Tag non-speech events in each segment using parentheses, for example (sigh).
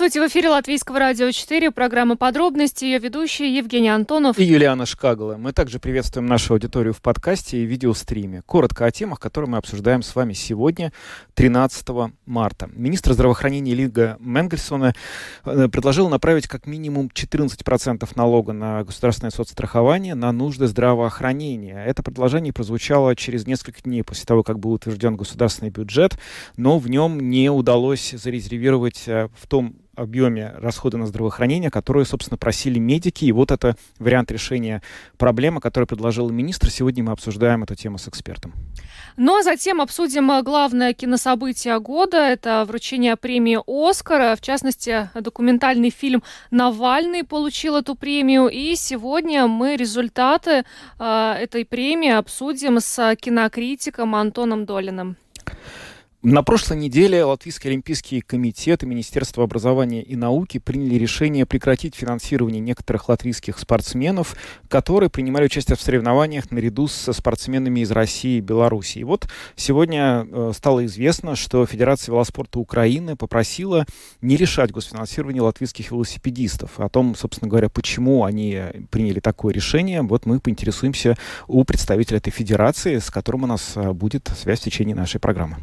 Здравствуйте, в эфире Латвийского радио 4, программа «Подробности», ее ведущие Евгений Антонов и Юлиана Шкагала. Мы также приветствуем нашу аудиторию в подкасте и видеостриме. Коротко о темах, которые мы обсуждаем с вами сегодня, 13 марта. Министр здравоохранения Лига Менгельсона э, предложил направить как минимум 14% налога на государственное соцстрахование на нужды здравоохранения. Это предложение прозвучало через несколько дней после того, как был утвержден государственный бюджет, но в нем не удалось зарезервировать э, в том объеме расхода на здравоохранение, которые, собственно, просили медики. И вот это вариант решения проблемы, который предложил министр. Сегодня мы обсуждаем эту тему с экспертом. Ну а затем обсудим э, главное кинособытие года. Это вручение премии «Оскар». В частности, документальный фильм «Навальный» получил эту премию. И сегодня мы результаты э, этой премии обсудим с кинокритиком Антоном Долиным. На прошлой неделе Латвийский олимпийский комитет и Министерство образования и науки приняли решение прекратить финансирование некоторых латвийских спортсменов, которые принимали участие в соревнованиях наряду со спортсменами из России и Беларуси. И вот сегодня э, стало известно, что Федерация велоспорта Украины попросила не решать госфинансирование латвийских велосипедистов. О том, собственно говоря, почему они приняли такое решение, вот мы поинтересуемся у представителя этой федерации, с которым у нас э, будет связь в течение нашей программы.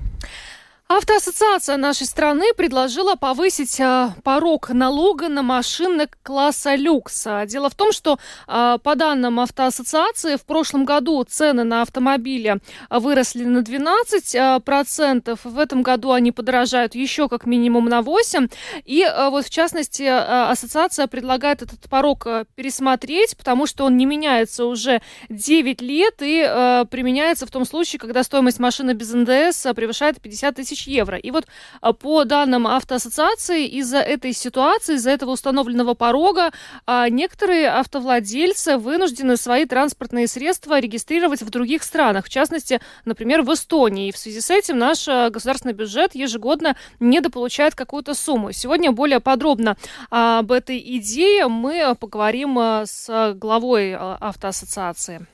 Автоассоциация нашей страны предложила повысить э, порог налога на машины класса люкс. Дело в том, что э, по данным автоассоциации в прошлом году цены на автомобили выросли на 12 э, процентов. В этом году они подорожают еще как минимум на 8. И э, вот в частности э, ассоциация предлагает этот порог э, пересмотреть, потому что он не меняется уже 9 лет и применяется в том случае, когда стоимость машины без НДС превышает 50 тысяч тысяч евро. И вот а, по данным автоассоциации, из-за этой ситуации, из-за этого установленного порога, а, некоторые автовладельцы вынуждены свои транспортные средства регистрировать в других странах, в частности, например, в Эстонии. И в связи с этим наш а, государственный бюджет ежегодно недополучает какую-то сумму. Сегодня более подробно об этой идее мы поговорим с главой автоассоциации.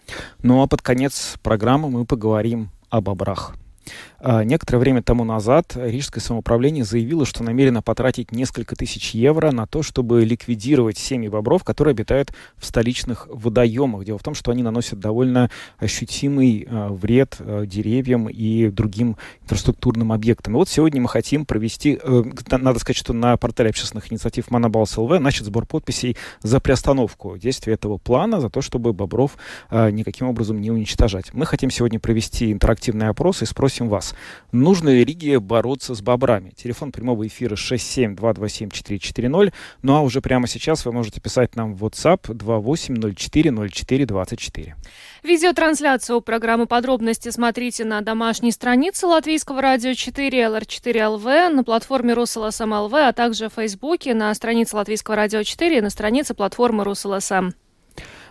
Ну а под конец программы мы поговорим об обрах. А, некоторое время тому назад Рижское самоуправление заявило, что намерено потратить несколько тысяч евро на то, чтобы ликвидировать семьи бобров, которые обитают в столичных водоемах. Дело в том, что они наносят довольно ощутимый э, вред э, деревьям и другим инфраструктурным объектам. И вот сегодня мы хотим провести, э, надо сказать, что на портале общественных инициатив Монобалс ЛВ начат сбор подписей за приостановку действия этого плана, за то, чтобы бобров никаким образом не уничтожать. Мы хотим сегодня провести интерактивный опрос и спросим вас, Нужно ли Риге бороться с бобрами? Телефон прямого эфира 67227-440. Ну а уже прямо сейчас вы можете писать нам в WhatsApp 28040424. Видеотрансляцию программы «Подробности» смотрите на домашней странице Латвийского радио 4 LR4LV, на платформе Rus.LSM.lv, а также в Фейсбуке, на странице Латвийского радио 4 и на странице платформы Rus.LSM.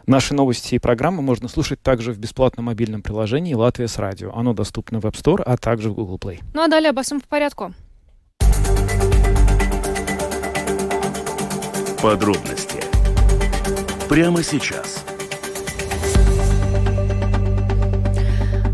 Наши новости и программы можно слушать также в бесплатном мобильном приложении «Latvijas Radio». Оно доступно в App Store, а также в Google Play. Ну а далее обо всем по порядку. Подробности прямо сейчас –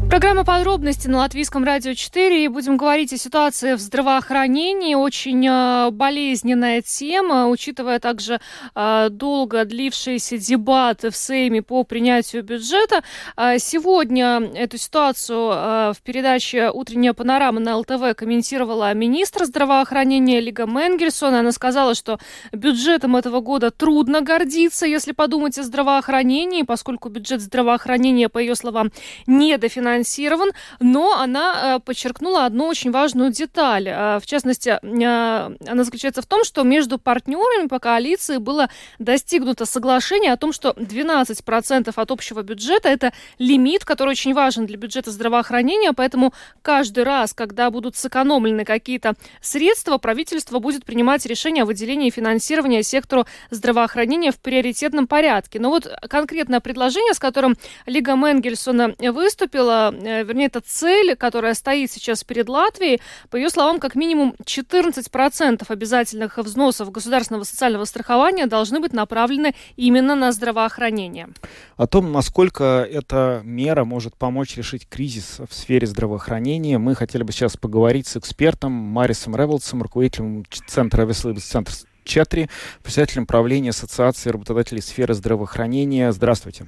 Программа подробности на Латвийском радио 4. И будем говорить о ситуации в здравоохранении. Очень э, болезненная тема, учитывая также э, долго длившиеся дебаты в Сейме по принятию бюджета. Э, сегодня эту ситуацию в передаче «Утренняя панорама» на ЛТВ комментировала министр здравоохранения Лига Менгельсон. Она сказала, что бюджетом этого года трудно гордиться, если подумать о здравоохранении, поскольку бюджет здравоохранения, по ее словам, недофинансирован сбалансирован, но она э, подчеркнула одну очень важную деталь. Э, в частности, э, она заключается в том, что между партнерами по коалиции было достигнуто соглашение о том, что 12% от общего бюджета – это лимит, который очень важен для бюджета здравоохранения, поэтому каждый раз, когда будут сэкономлены какие-то средства, правительство будет принимать решение о выделении финансирования сектору здравоохранения в приоритетном порядке. Но вот конкретное предложение, с которым Лига Менгельсона выступила, вернее, это цель, которая стоит сейчас перед Латвией. По ее словам, как минимум 14% обязательных взносов государственного социального страхования должны быть направлены именно на здравоохранение. О том, насколько эта мера может помочь решить кризис в сфере здравоохранения, мы хотели бы сейчас поговорить с экспертом Марисом Ревелсом, руководителем Центра Веселый Центр Четри, председателем правления Ассоциации работодателей сферы здравоохранения. Здравствуйте.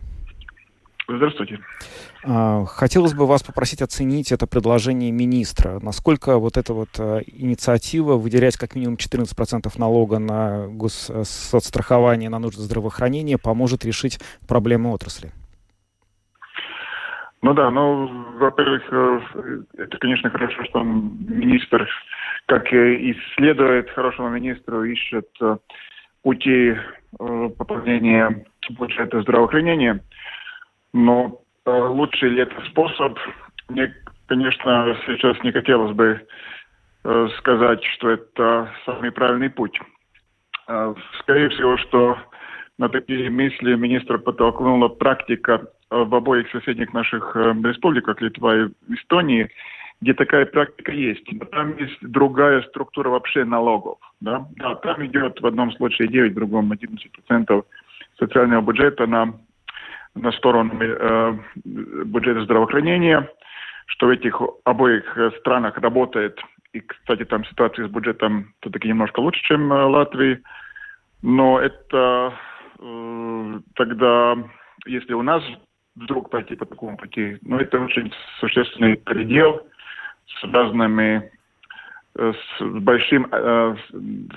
Здравствуйте. А, хотелось бы вас попросить оценить это предложение министра. Насколько вот эта вот а, инициатива выделять как минимум 14% налога на госсоцстрахование на нужды здравоохранения поможет решить проблемы отрасли? Ну да, ну, во-первых, э, это, конечно, хорошо, что министр, как и следует хорошему министру, ищет э, пути э, пополнения бюджета здравоохранения. Но лучший ли это способ? Мне, конечно, сейчас не хотелось бы сказать, что это самый правильный путь. Скорее всего, что на такие мысли министра подтолкнула практика Э, в обоих соседних наших э, республиках, Литва и Эстонии, где такая практика есть. Но там есть другая структура вообще налогов. Да? Да, там идет в одном случае 9, в другом 11% социального бюджета на, на сторону э, бюджета здравоохранения, что в этих обоих странах работает. И, кстати, там ситуация с бюджетом все-таки немножко лучше, чем в Латвии. Но это э, тогда, если у нас вдруг пойти по такому пути. Но это очень существенный предел с разными э, с большим, э,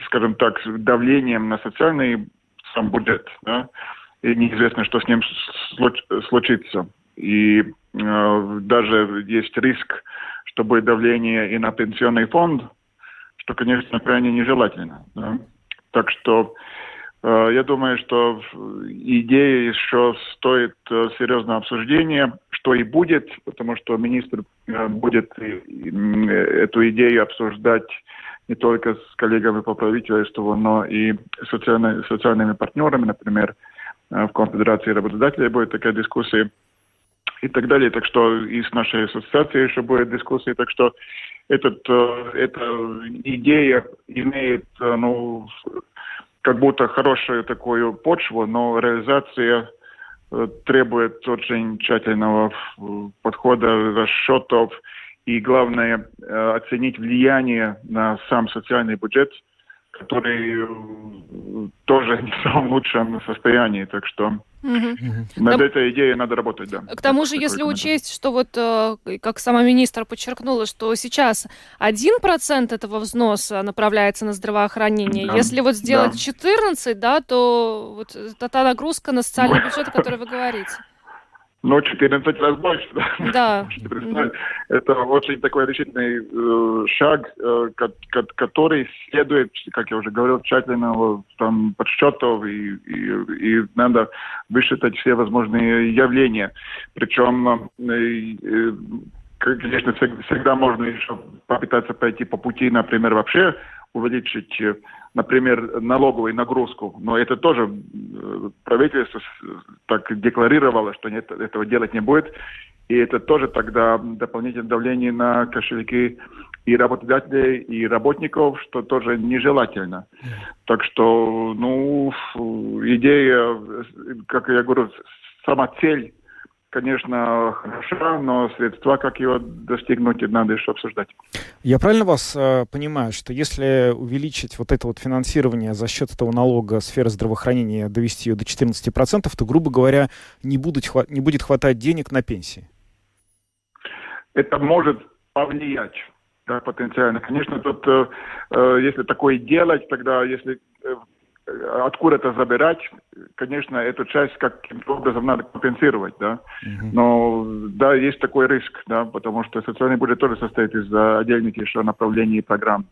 скажем так, давлением на социальный сам бюджет, да, и неизвестно, что с ним случится. И э, даже есть риск, что будет давление и на пенсионный фонд, что, конечно, крайне нежелательно. Да. Так что Э, я думаю, что идея еще стоит э, серьезного обсуждения, что и будет, потому что министр э, будет эту идею обсуждать не только с коллегами по правительству, но и социально, социальными партнерами, например, в Конфедерации работодателей будет такая дискуссия и так далее. Так что и с нашей ассоциацией еще будет дискуссия. Так что этот, эта идея имеет ну, как будто хорошую такую почву, но реализация э, требует очень тщательного подхода, расчетов и, главное, э, оценить влияние на сам социальный бюджет, который э, тоже (laughs) не в самом лучшем состоянии. Так что Угу. Над Там... этой идеей надо работать, да. К тому же, если учесть, что вот, э, как сама министр подчеркнула, что сейчас 1% этого взноса направляется на здравоохранение, да. если вот сделать да. 14, да, то вот та нагрузка на социальный бюджет, о которой вы говорите но 14 раз больше. Да. (laughs) Это очень такой решительный э, шаг, э, который следует, как я уже говорил, тщательного там, подсчетов и, и, и надо высчитать все возможные явления. Причем, э, э, конечно, всегда можно еще попытаться пойти по пути, например, вообще увеличить э, например, налоговую нагрузку, но это тоже э, правительство так декларировало, что нет, этого делать не будет, и это тоже тогда дополнительное давление на кошельки и работодателей, и работников, что тоже нежелательно. Так что, ну, идея, как я говорю, сама цель конечно, хороша, но средства, как его достигнуть, надо еще обсуждать. Я правильно вас э, понимаю, что если увеличить вот это вот финансирование за счет этого налога сферы здравоохранения, довести ее до 14%, то, грубо говоря, не, будут, не будет хватать денег на пенсии? Это может повлиять да, потенциально. Конечно, тут, э, э если такое делать, тогда если э, откуда это забирать, конечно, эту часть каким-то образом надо компенсировать, да. Uh-huh. Но да, есть такой риск, да, потому что социальный бюджет тоже состоит из отдельных еще направлений и программ.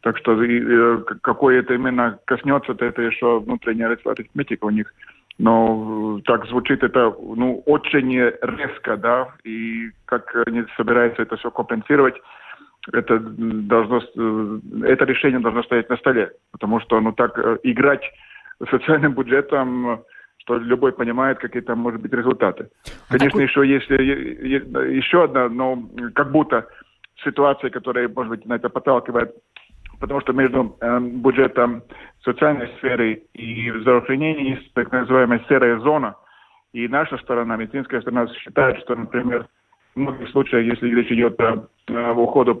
Так что и, какое это именно коснется, это еще внутренняя арифметика у них. Но так звучит это ну, очень резко, да, и как они собираются это все компенсировать, это должно, э, это решение должно стоять на столе, потому что ну так э, играть социальным бюджетом, что любой понимает, какие там может быть результаты. А Конечно, а еще есть еще одна, но как будто ситуация, которая, может быть, на это подталкивает, потому что между э, бюджетом социальной сферы и здравоохранения есть так называемая серая зона. И наша сторона, медицинская сторона, считает, что, например, в многих случаях, если речь идет о, о уходе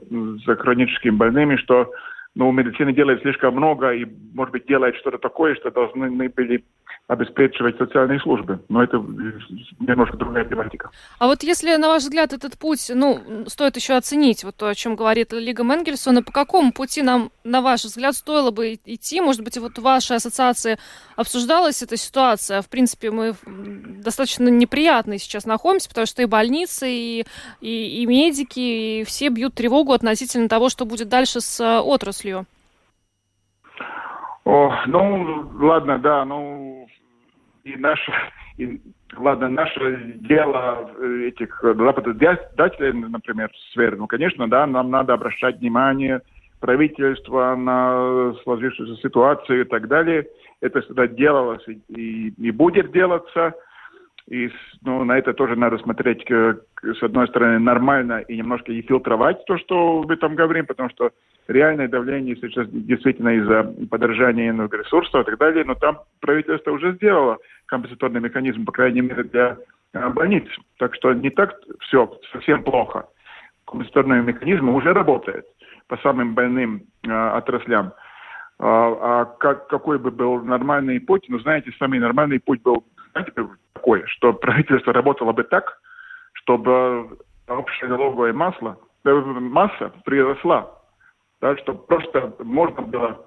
за хроническими больными, что ну, медицина делает слишком много и, может быть, делает что-то такое, что должны были обеспечивать социальные службы. Но это немножко другая тематика. А вот если, на ваш взгляд, этот путь, ну, стоит еще оценить, вот то, о чем говорит Лига Менгельсона, по какому пути нам, на ваш взгляд, стоило бы идти? Может быть, вот в вашей ассоциации обсуждалась эта ситуация? В принципе, мы достаточно неприятные сейчас находимся, потому что и больницы, и, и, и медики, и все бьют тревогу относительно того, что будет дальше с э, отраслью. О, ну, ладно, да, ну, и наше, и, ладно, наше дело этих работодателей, например, сферы, ну, конечно, да, нам надо обращать внимание правительства на сложившуюся ситуацию и так далее. Это всегда делалось и, и, и будет делаться. И ну, на это тоже надо смотреть, как, с одной стороны, нормально и немножко и фильтровать то, что мы там говорим, потому что реальное давление сейчас действительно из-за подорожания энергоресурсов и так далее, но там правительство уже сделало компенсаторный механизм, по крайней мере, для а, больниц. Так что не так все совсем плохо. Компенсаторный механизм уже работает по самым больным а, отраслям. А, а как, какой бы был нормальный путь? Ну, знаете, самый нормальный путь был знаете, такой, что правительство работало бы так, чтобы общая налоговая масса, э, масса приросла да, чтобы просто можно было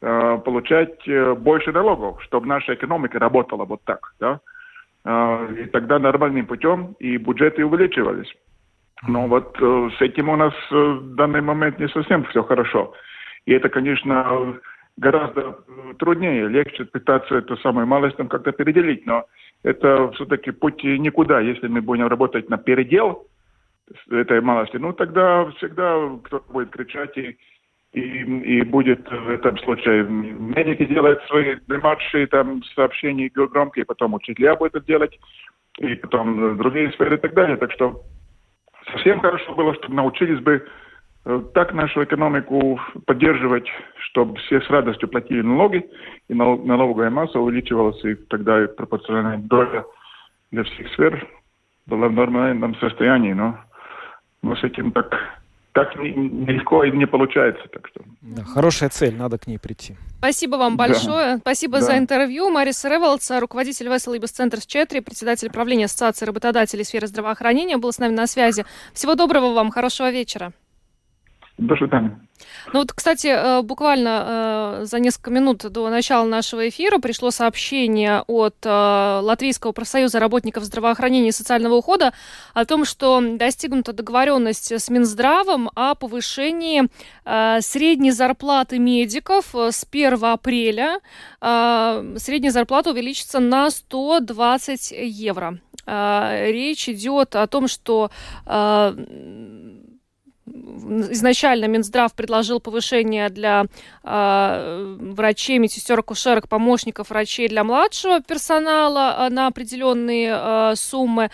э, получать э, больше налогов, чтобы наша экономика работала вот так, да, э, и тогда нормальным путем и бюджеты увеличивались. Но вот э, с этим у нас э, в данный момент не совсем все хорошо. И это, конечно, гораздо э, труднее, легче пытаться эту самую малость там как-то переделить, но это все-таки путь никуда. Если мы будем работать на передел этой малости, ну тогда всегда кто-то будет кричать и и, и будет в этом случае медики делают свои младшие там сообщения громкие, потом учителя будут это делать, и потом другие сферы и так далее. Так что совсем хорошо было, чтобы научились бы так нашу экономику поддерживать, чтобы все с радостью платили налоги, и налоговая масса увеличивалась, и тогда пропорциональная доля для всех сфер была в нормальном состоянии. Но, но с этим так так нелегко и не получается. Так что. Да, хорошая цель, надо к ней прийти. Спасибо вам большое. Да. Спасибо да. за интервью. Марис Револц, руководитель Весел Ибис Центр Четри, председатель правления Ассоциации работодателей сферы здравоохранения, был с нами на связи. Всего доброго вам, хорошего вечера. До свидания. Ну вот, кстати, э, буквально э, за несколько минут до начала нашего эфира пришло сообщение от э, Латвийского профсоюза работников здравоохранения и социального ухода о том, что достигнута договоренность с Минздравом о повышении средней зарплаты медиков с 1 апреля. Средняя зарплата увеличится на 120 евро. Речь идет о том, что изначально Минздрав предложил повышение для э, врачей, медсестер, акушерок, помощников врачей для младшего персонала э, на определенные э, суммы.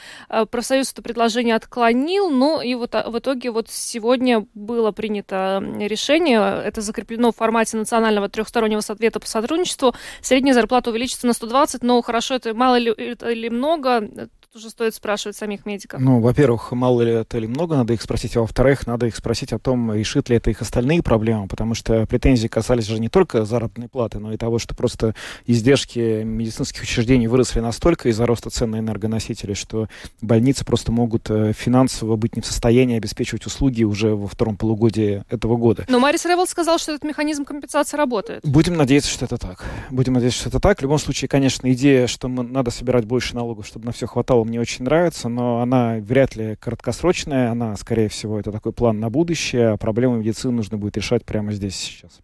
Профсоюз это предложение отклонил, ну и вот в итоге вот сегодня было принято решение, это закреплено в формате национального трехстороннего совета по сотрудничеству. Средняя зарплата увеличится на 120, но хорошо это мало ли, или много, уже стоит спрашивать самих медиков? Ну, во-первых, мало ли это или много, надо их спросить, а во-вторых, надо их спросить о том, решит ли это их остальные проблемы, потому что претензии касались же не только заработной платы, но и того, что просто издержки медицинских учреждений выросли настолько из-за роста цен на энергоносители, что больницы просто могут э, финансово быть не в состоянии обеспечивать услуги уже во втором полугодии этого года. Но Марис Ревел сказал, что этот механизм компенсации работает. Будем надеяться, что это так. Будем надеяться, что это так. В любом случае, конечно, идея, что мы, надо собирать больше налогов, чтобы на все хватало, мне очень нравится, но она вряд ли краткосрочная, она, скорее всего, это такой план на будущее, а проблемы медицины нужно будет решать прямо здесь сейчас.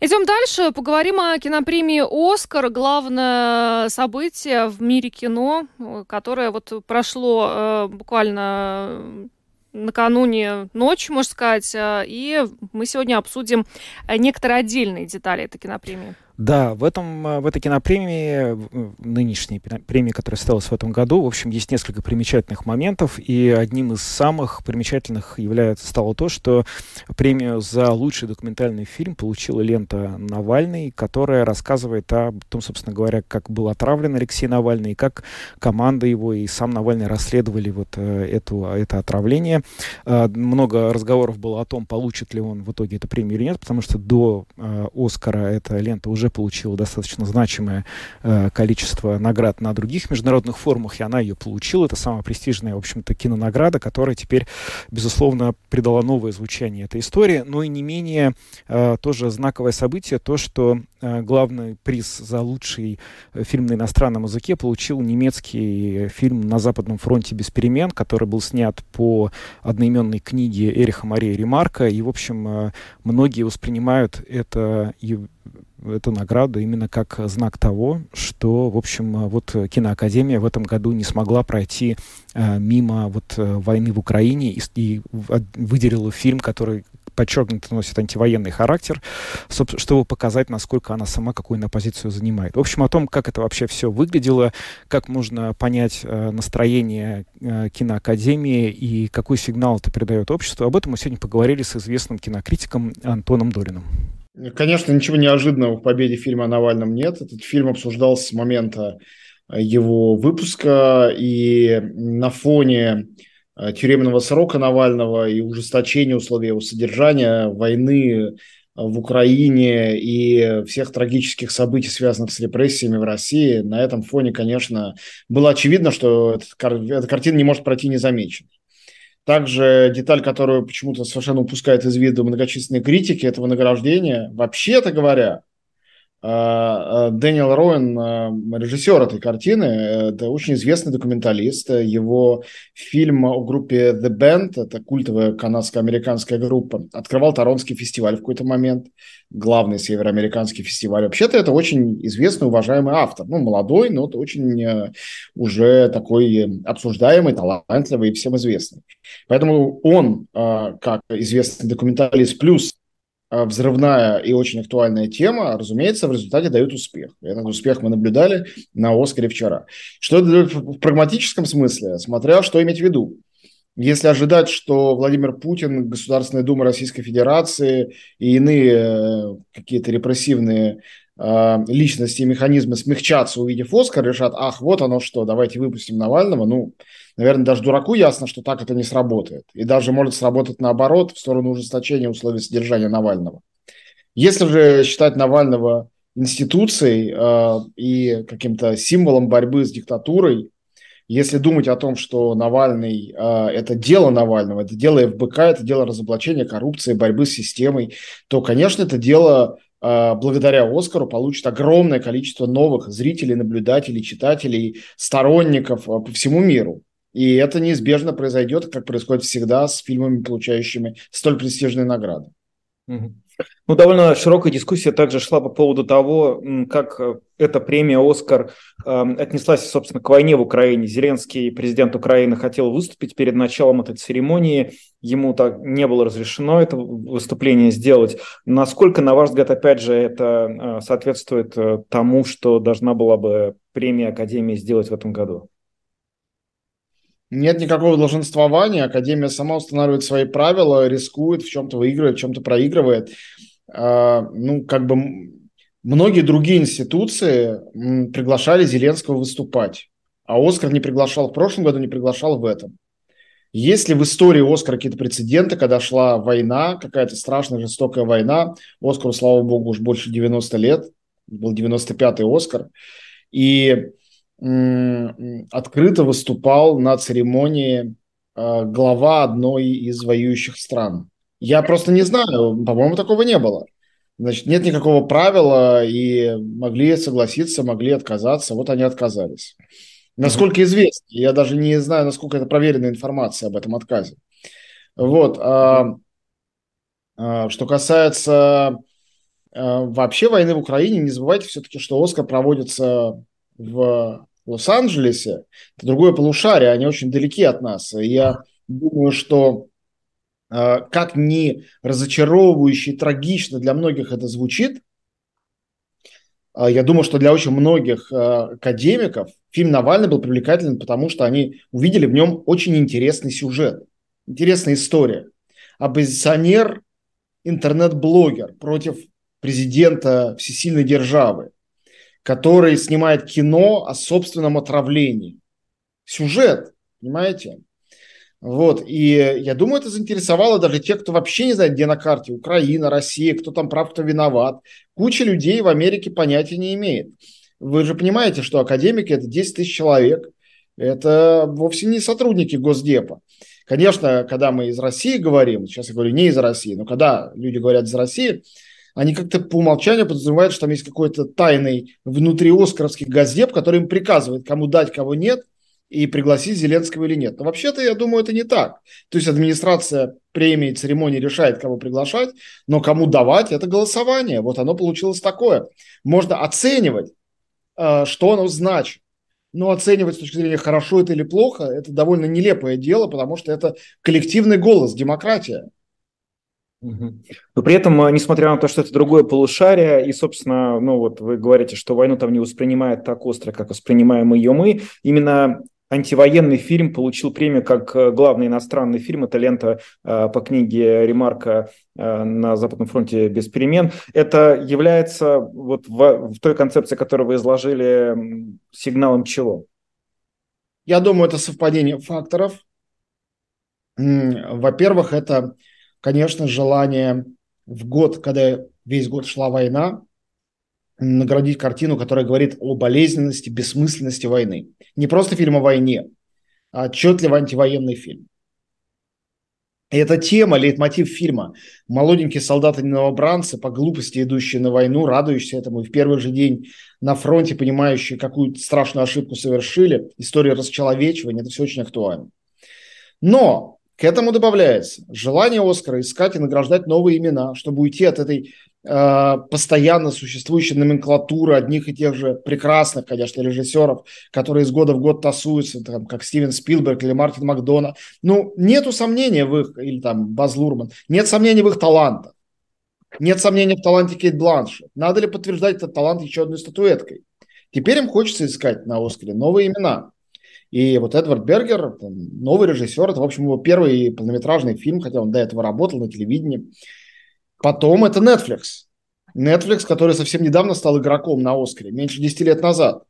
Идем дальше, поговорим о кинопремии «Оскар», главное событие в мире кино, которое вот прошло э, буквально накануне ночь, можно сказать, э, и мы сегодня обсудим некоторые отдельные детали этой кинопремии. Да, в, этом, э, в этой кинопремии, нынешней премии, которая состоялась в этом году, в общем, есть несколько примечательных моментов, и одним из самых примечательных является, стало то, что премию за лучший документальный фильм получила лента «Навальный», которая рассказывает о том, собственно говоря, как был отравлен Алексей Навальный, и как команда его и сам Навальный расследовали вот э, эту, это отравление. Э, много разговоров было о том, получит ли он в итоге эту премию или нет, потому что до «Оскара» эта лента уже уже получила достаточно значимое э, количество наград на других международных форумах, и она ее получила. Это самая престижная, в общем-то, кинонаграда, которая теперь, безусловно, придала новое звучание этой истории. Но и не менее э, тоже знаковое событие, то, что э, главный приз за лучший э, фильм на иностранном языке получил немецкий фильм «На Западном фронте без перемен», который был снят по одноименной книге Эриха Марии Ремарка. И, в общем, э, многие воспринимают это эту награду именно как знак того, что, в общем, вот киноакадемия в этом году не смогла пройти э, мимо вот э, войны в Украине и, и выделила фильм, который подчеркнуто носит антивоенный характер, чтобы показать, насколько она сама какую она позицию занимает. В общем, о том, как это вообще все выглядело, как можно понять э, настроение э, киноакадемии и какой сигнал это передает обществу, об этом мы сегодня поговорили с известным кинокритиком Антоном Долиным. Конечно, ничего неожиданного в победе фильма о Навальном нет. Этот фильм обсуждался с момента э, его выпуска, и на фоне э, тюремного срока Навального и ужесточения условий его содержания, войны э, в Украине и всех трагических событий, связанных с репрессиями в России, на этом фоне, конечно, было очевидно, что эта картина не может пройти незамеченной. Также деталь, которую почему-то совершенно упускает из виду многочисленные критики этого награждения, вообще-то говоря, Дэниел Роуэн, а, режиссер этой картины, это очень известный документалист. Его фильм о группе The Band, это культовая канадско-американская группа, открывал Торонский фестиваль в какой-то момент, главный североамериканский фестиваль. Вообще-то это очень известный, уважаемый автор. Ну, молодой, но очень э, уже такой обсуждаемый, талантливый и всем известный. Поэтому он, как известный документалист, плюс а, взрывная и очень актуальная тема, разумеется, в результате дают успех. Этот успех мы наблюдали на «Оскаре» вчера. Что в прагматическом смысле, смотря что иметь в виду. Если ожидать, что Владимир Путин, Государственная Дума Российской Федерации и иные э, какие-то репрессивные личности и механизмы смягчатся, увидев Оскар, решат, ах, вот оно что, давайте выпустим Навального, ну, наверное, даже дураку ясно, что так это не сработает. И даже может сработать наоборот в сторону ужесточения условий содержания Навального. Если же считать Навального институцией э, и каким-то символом борьбы с диктатурой, если думать о том, что Навальный э, это дело Навального, это дело ФБК, это дело разоблачения коррупции, борьбы с системой, то, конечно, это дело э, благодаря Оскару получит огромное количество новых зрителей, наблюдателей, читателей, сторонников э, по всему миру. И это неизбежно произойдет, как происходит всегда с фильмами, получающими столь престижные награды. Ну, довольно широкая дискуссия также шла по поводу того, как э, эта премия «Оскар» э, отнеслась, собственно, к войне в Украине. Зеленский, президент Украины, хотел выступить перед началом этой церемонии. Ему так не было разрешено это выступление сделать. Насколько, на ваш взгляд, опять же, это э, соответствует э, тому, что должна была бы премия Академии сделать в этом году? Нет никакого долженствования, Академия сама устанавливает свои правила, рискует, в чем-то выигрывает, в чем-то проигрывает. А, ну, как бы многие другие институции приглашали Зеленского выступать, а Оскар не приглашал в прошлом году, не приглашал в этом. Есть ли в истории Оскара какие-то прецеденты, когда шла война, какая-то страшная, жестокая война, Оскару, слава богу, уж больше 90 лет, был 95-й Оскар, и открыто выступал на церемонии а, глава одной из воюющих стран. Я просто не знаю, по-моему, такого не было. Значит, нет никакого правила, и могли согласиться, могли отказаться. Вот они отказались. Насколько известно, я даже не знаю, насколько это проверенная информация об этом отказе. Вот. А, а, что касается а, вообще войны в Украине, не забывайте все-таки, что Оскар проводится в Лос-Анджелесе, это другое полушарие, они очень далеки от нас. И я думаю, что как ни разочаровывающе и трагично для многих это звучит, А, я думаю, что для очень многих а, академиков фильм Навальный был привлекателен, потому что они увидели в нем очень интересный сюжет, интересная история. Оппозиционер, интернет-блогер против президента всесильной державы, который снимает кино о собственном отравлении. Сюжет, понимаете? Вот, и я думаю, это заинтересовало даже тех, кто вообще не знает, где на карте Украина, Россия, кто там прав, кто виноват. Куча людей в Америке понятия не имеет. Вы же понимаете, что академики – это 10 тысяч человек, это вовсе не сотрудники Госдепа. Конечно, когда мы из России говорим, сейчас я говорю не из России, но когда люди говорят из России, они как-то по умолчанию подразумевают, что там есть какой-то тайный внутри Оскаровский газдеп, который им приказывает, кому дать, кого нет – и пригласить Зеленского или нет. Но вообще-то, я думаю, это не так. То есть администрация премии, церемонии решает, кого приглашать, но кому давать – это голосование. Вот оно получилось такое. Можно оценивать, э, что оно значит. Но оценивать с точки зрения хорошо это или плохо, это довольно нелепое дело, потому что это коллективный голос, демократия. Но при этом, э, несмотря на то, что это другое полушарие, и, собственно, ну вот вы говорите, что войну там не воспринимают так остро, как воспринимаем ее мы, именно антивоенный фильм получил премию как э, главный иностранный фильм. Это лента э, по книге Ремарка э, на Западном фронте без перемен. Это является вот в, в той концепции, которую вы изложили, сигналом чего? Я думаю, это совпадение факторов. Во-первых, это, конечно, желание в год, когда весь год шла война, наградить картину, которая говорит о болезненности, бессмысленности войны. Не просто фильм о войне, а отчетливо антивоенный фильм. И эта тема, лейтмотив фильма «Молоденькие солдаты-новобранцы, по глупости идущие на войну, радующиеся этому, и в первый же день на фронте понимающие, какую страшную ошибку совершили, история расчеловечивания» – это все очень актуально. Но к этому добавляется желание Оскара искать и награждать новые имена, чтобы уйти от этой постоянно существующей номенклатуры одних и тех же прекрасных, конечно, режиссеров, которые из года в год тасуются, там, как Стивен Спилберг или Мартин Макдона. Ну, нету сомнения в их, или там Баз Лурман, нет сомнений в их талантах. Нет сомнений в таланте Кейт Бланшет. Надо ли подтверждать этот талант еще одной статуэткой? Теперь им хочется искать на Оскаре новые имена. И вот Эдвард Бергер, новый режиссер, это, в общем, его первый полнометражный фильм, хотя он до этого работал на телевидении. Потом это Netflix. Netflix, который совсем недавно стал игроком на Оскаре, меньше 10 лет назад.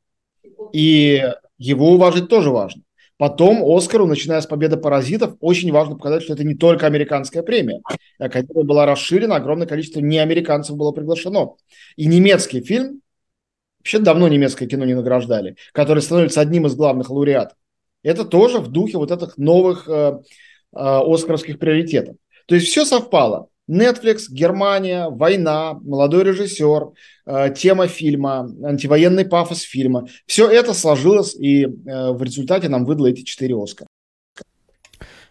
И его уважить тоже важно. Потом Оскару, начиная с победы «Паразитов», очень важно показать, что это не только американская премия, а которая была расширена, огромное количество неамериканцев было приглашено. И немецкий фильм, вообще давно немецкое кино не награждали, который становится одним из главных лауреатов. Это тоже в духе вот этих новых э, э, оскаровских приоритетов. То есть все совпало. Netflix, Германия, война, молодой режиссер, э, тема фильма, антивоенный пафос фильма. Все это сложилось, и э, в результате нам выдало эти четыре Оскара.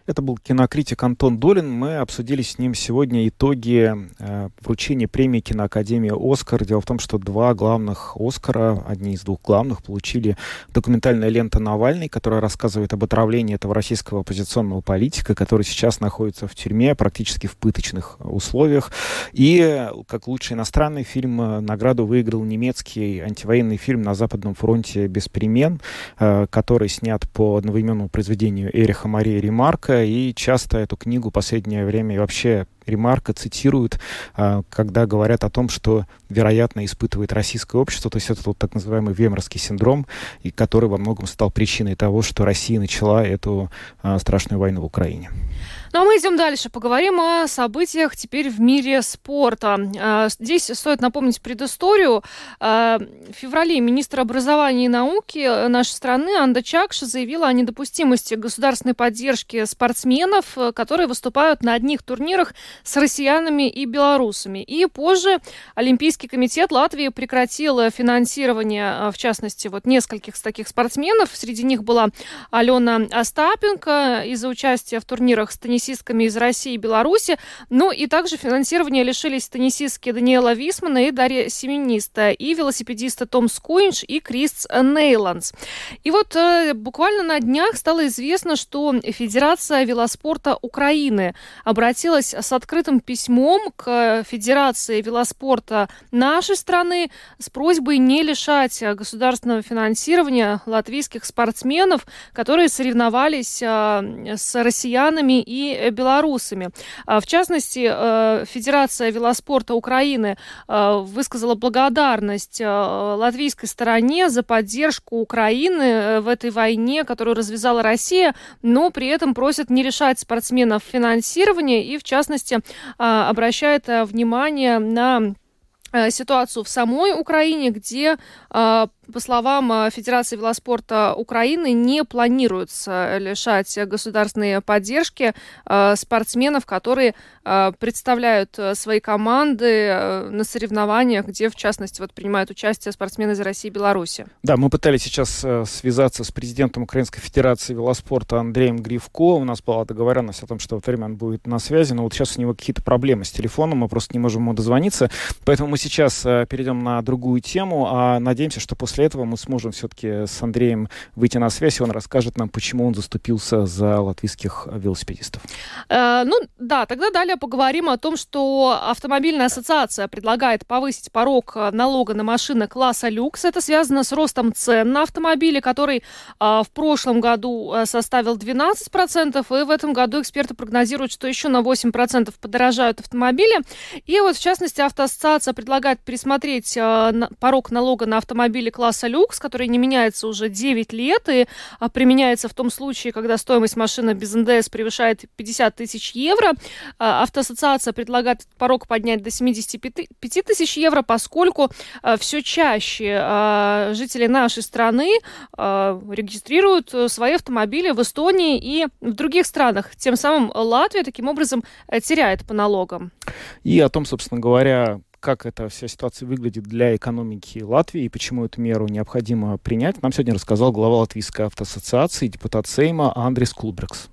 Это был кинокритик Антон Долин. Мы обсудили с ним сегодня итоги э, вручения премии киноакадемии «Оскар». Дело в том, что два главных «Оскара», одни из двух главных, получили документальная лента «Навальный», которая рассказывает об отравлении этого российского оппозиционного политика, который сейчас находится в тюрьме, практически в пыточных условиях. И как лучший иностранный фильм э, награду выиграл немецкий антивоенный фильм «На Западном фронте без перемен», э, который снят по одновременному произведению Эриха Марии Ремарка И часто эту книгу в последнее время и вообще Ремарка цитируют, а, когда говорят о том, что, вероятно, испытывает российское общество, то есть это вот так называемый вемерский синдром, и который во многом стал причиной того, что Россия начала эту а, страшную войну в Украине. Ну а мы идем дальше. Поговорим о событиях теперь в мире спорта. А, здесь стоит напомнить предысторию. В феврале министр образования и науки нашей страны Анда Чакша заявила о недопустимости государственной поддержки спортсменов, которые выступают на одних турнирах с россиянами и белорусами. И позже Олимпийский комитет Латвии прекратил финансирование, а, в частности, вот нескольких таких спортсменов. Среди них была Алена Остапенко из-за участия в турнирах с теннисистками из России и Беларуси. Ну и также финансирования лишились теннисистки Даниэла Висмана и Дарья Семениста, и велосипедисты Том Скуинш и Крис Нейландс. И вот э, буквально на днях стало известно, что Федерация велоспорта Украины обратилась с, открытым письмом к Федерации велоспорта нашей страны с просьбой не лишать государственного финансирования латвийских спортсменов, которые соревновались с россиянами и белорусами. В частности, Федерация велоспорта Украины высказала благодарность латвийской стороне за поддержку Украины в этой войне, которую развязала Россия, но при этом просят не лишать спортсменов финансирования и, в частности, а, обращает э, внимание на э, ситуацию в самой Украине, где а, по словам э, Федерации велоспорта Украины, не планируется лишать государственной поддержки э, спортсменов, которые э, представляют свои команды на соревнованиях, где, в частности, вот, принимают участие спортсмены из России и Беларуси. Да, мы пытались сейчас связаться с президентом Украинской Федерации велоспорта Андреем Гривко. У нас была договоренность о том, что вот время он будет на связи, но вот сейчас у него какие-то проблемы с телефоном, мы просто не можем ему дозвониться. Поэтому мы сейчас перейдем на другую тему, а надеемся, что после после этого мы сможем все-таки с Андреем выйти на связь, и он расскажет нам, почему он заступился за латвийских велосипедистов. Э, ну да, тогда далее поговорим о том, что автомобильная ассоциация предлагает повысить порог налога на машины класса люкс. Это связано с ростом цен на автомобили, который э, в прошлом году э, составил 12%, и в этом году эксперты прогнозируют, что еще на 8% подорожают автомобили. И вот, в частности, автоассоциация предлагает пересмотреть э, порог налога на автомобили класса класса люкс, который не меняется уже 9 лет и а, применяется в том случае, когда стоимость машины без НДС превышает 50 тысяч евро. А, автоассоциация предлагает порог поднять до 75 тысяч евро, поскольку а, все чаще жители нашей страны регистрируют свои автомобили в Эстонии и в других странах. Тем самым Латвия таким образом э, теряет по налогам. И о том, собственно говоря, как эта вся ситуация выглядит для экономики Латвии и почему эту меру необходимо принять, нам сегодня рассказал глава Латвийской автоассоциации, депутат Сейма Андрис Кулбрекс.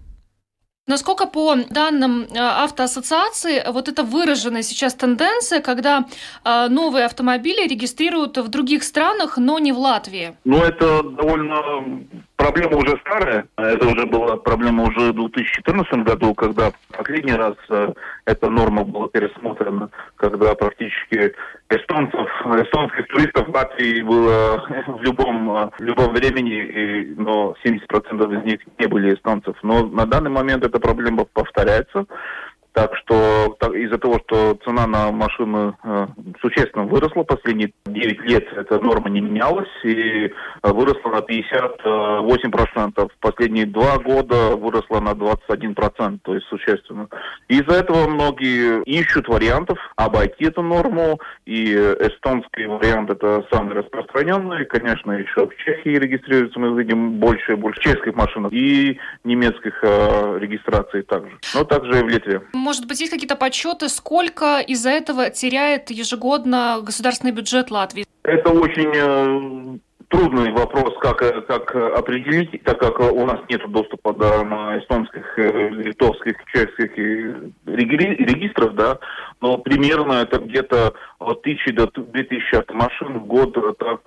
Насколько по данным э, автоассоциации, вот это выраженная сейчас тенденция, когда э, новые автомобили регистрируют в других странах, но не в Латвии? Ну, это довольно проблема уже старая. Это уже была проблема уже в 2014 году, когда последний раз э, эта норма была пересмотрена, когда практически эстонцев, эстонских туристов в Латвии было (laughs) в любом, в любом времени, и, но 70% из них не были эстонцев. Но на данный момент эта проблема повторяется. Так что из-за того, что цена на машины э, существенно выросла последние 9 лет, эта норма не менялась и выросла на 58%. В последние два года выросла на 21%, то есть существенно. Из-за этого многие ищут вариантов обойти эту норму, и эстонский вариант это самый распространенный. Конечно, еще в Чехии регистрируется, мы видим больше и больше чешских машин и немецких э, регистраций также, но также и в Литве. Может быть, есть какие-то подсчеты, сколько из-за этого теряет ежегодно государственный бюджет Латвии? Это очень э, трудный вопрос, как, э, как определить, так как у нас нет доступа да, на эстонских, э, литовских, чешских регистров, да, но примерно это где-то от тысячи до 2000 машин в год так